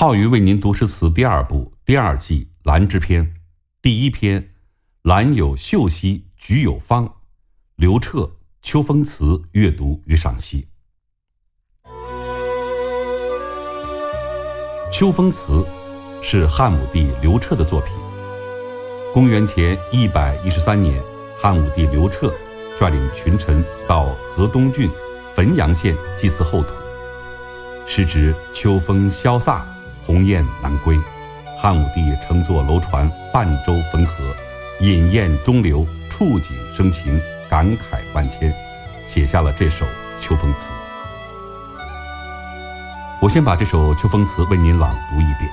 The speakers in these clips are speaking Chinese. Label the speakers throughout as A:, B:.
A: 浩宇为您读诗词第二部第二季《兰之篇》，第一篇《兰有秀兮菊有芳》，刘彻《秋风词》阅读与赏析。《秋风词》是汉武帝刘彻的作品。公元前一百一十三年，汉武帝刘彻率领群臣到河东郡汾阳县祭祀后土，时值秋风萧飒。鸿雁南归，汉武帝乘坐楼船泛舟汾河，饮宴中流，触景生情，感慨万千，写下了这首《秋风词》。我先把这首《秋风词》为您朗读一遍：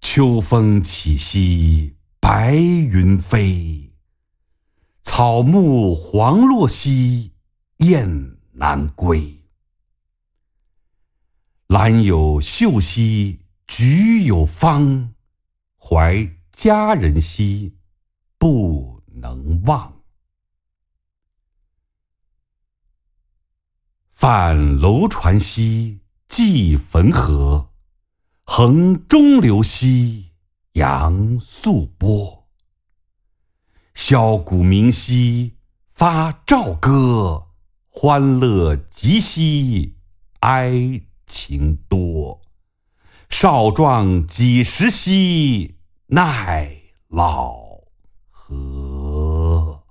A: 秋风起兮白云飞，草木黄落兮雁南归。兰有秀兮菊有芳，怀佳人兮不能忘。泛楼船兮济汾河，横中流兮扬素波。箫鼓鸣兮发棹歌，欢乐极兮哀。情多，少壮几时兮奈老何？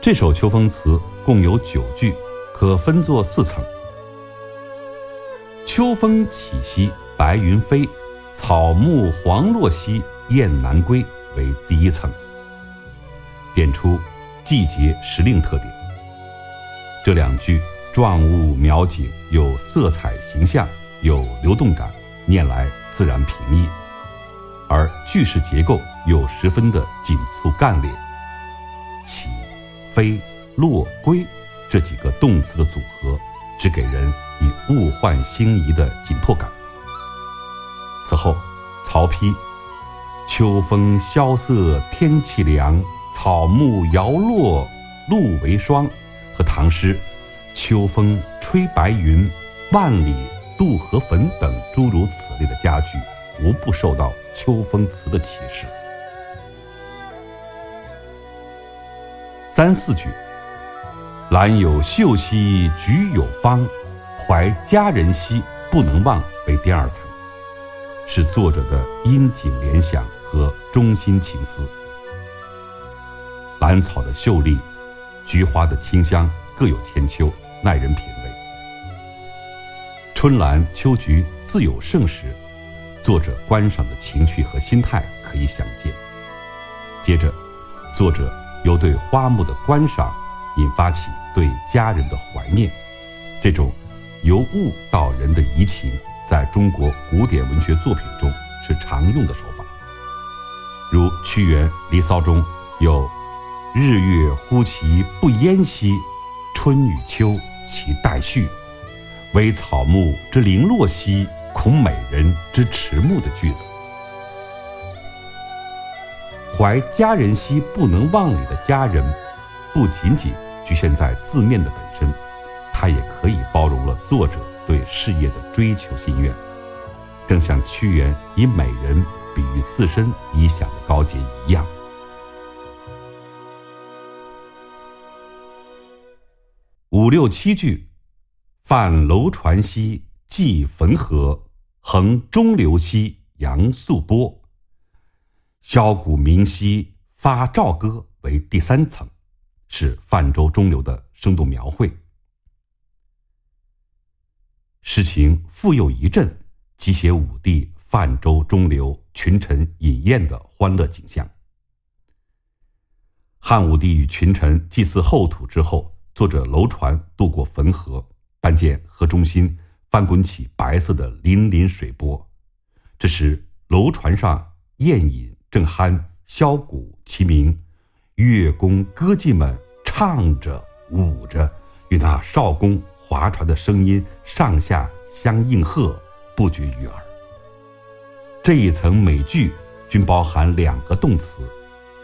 A: 这首秋风词共有九句，可分作四层。秋风起兮白云飞，草木黄落兮雁南归为第一层，点出。季节时令特点。这两句状物描景有色彩形象，有流动感，念来自然平易；而句式结构又十分的紧促干练。起、飞、落、归这几个动词的组合，只给人以物换星移的紧迫感。此后，曹丕“秋风萧瑟，天气凉。”草木摇落，露为霜，和唐诗“秋风吹白云，万里渡河汾”等诸如此类的佳句，无不受到秋风词的启示。三四句“兰有秀兮菊有芳，怀佳人兮不能忘”为第二层，是作者的因景联想和中心情思。兰草的秀丽，菊花的清香，各有千秋，耐人品味。春兰秋菊自有盛时，作者观赏的情趣和心态可以想见。接着，作者又对花木的观赏，引发起对家人的怀念。这种由物到人的移情，在中国古典文学作品中是常用的手法。如屈原《离骚》中有。日月忽其不淹兮，春与秋其待续。惟草木之零落兮，恐美人之迟暮的句子。怀佳人兮不能忘里的佳人，不仅仅局限在字面的本身，它也可以包容了作者对事业的追求心愿。正像屈原以美人比喻自身理想的高洁一样。五六七句，泛楼船兮济汾河，横中流兮扬素波。箫鼓鸣兮发棹歌为第三层，是泛舟中流的生动描绘。诗情复又一振，即写武帝泛舟中流、群臣饮宴的欢乐景象。汉武帝与群臣祭祀后土之后。坐着楼船渡过汾河，但见河中心翻滚起白色的粼粼水波。这时，楼船上宴饮正酣，箫鼓齐鸣，乐工歌伎们唱着舞着，与那少公划船的声音上下相应和，不绝于耳。这一层每句均包含两个动词，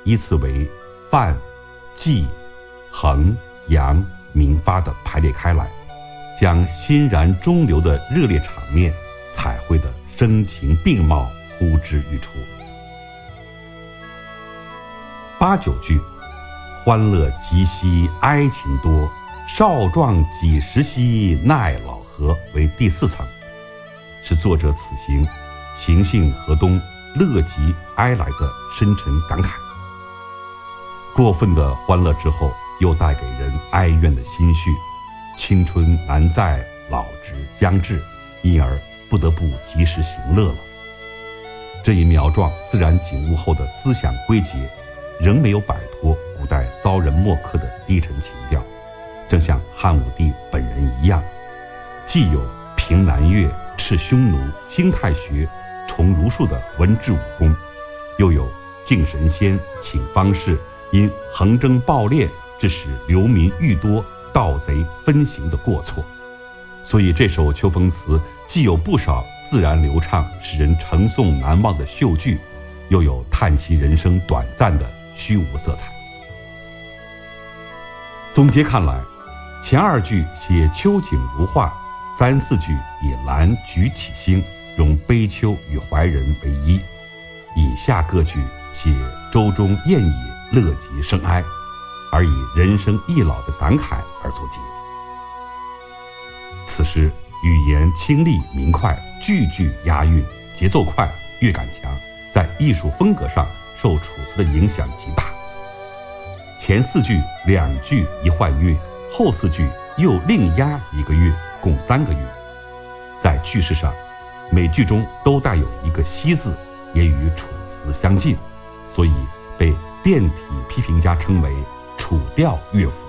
A: 依次为泛、季、横、阳、明发的排列开来，将欣然中流的热烈场面彩绘的声情并茂，呼之欲出。八九句，欢乐极兮哀情多，少壮几时兮奈老何为第四层，是作者此行行幸河东，乐极哀来的深沉感慨。过分的欢乐之后，又带给人哀怨的心绪，青春难再，老之将至，因而不得不及时行乐了。这一苗壮自然景物后的思想归结。仍没有摆脱古代骚人墨客的低沉情调，正像汉武帝本人一样，既有平南越、斥匈奴、兴太学、崇儒术的文治武功，又有敬神仙、请方士，因横征暴敛致使流民愈多、盗贼分行的过错。所以这首秋风词既有不少自然流畅、使人承诵难忘的秀句，又有叹息人生短暂的。虚无色彩。总结看来，前二句写秋景如画，三四句以兰菊起兴，融悲秋与怀人为一；以下各句写舟中宴野，乐极生哀，而以人生易老的感慨而作结。此诗语言清丽明快，句句押韵，节奏快，乐感强，在艺术风格上。受楚辞的影响极大。前四句两句一换乐，后四句又另押一个乐，共三个乐。在句式上，每句中都带有一个“西”字，也与楚辞相近，所以被变体批评家称为“楚调乐府”。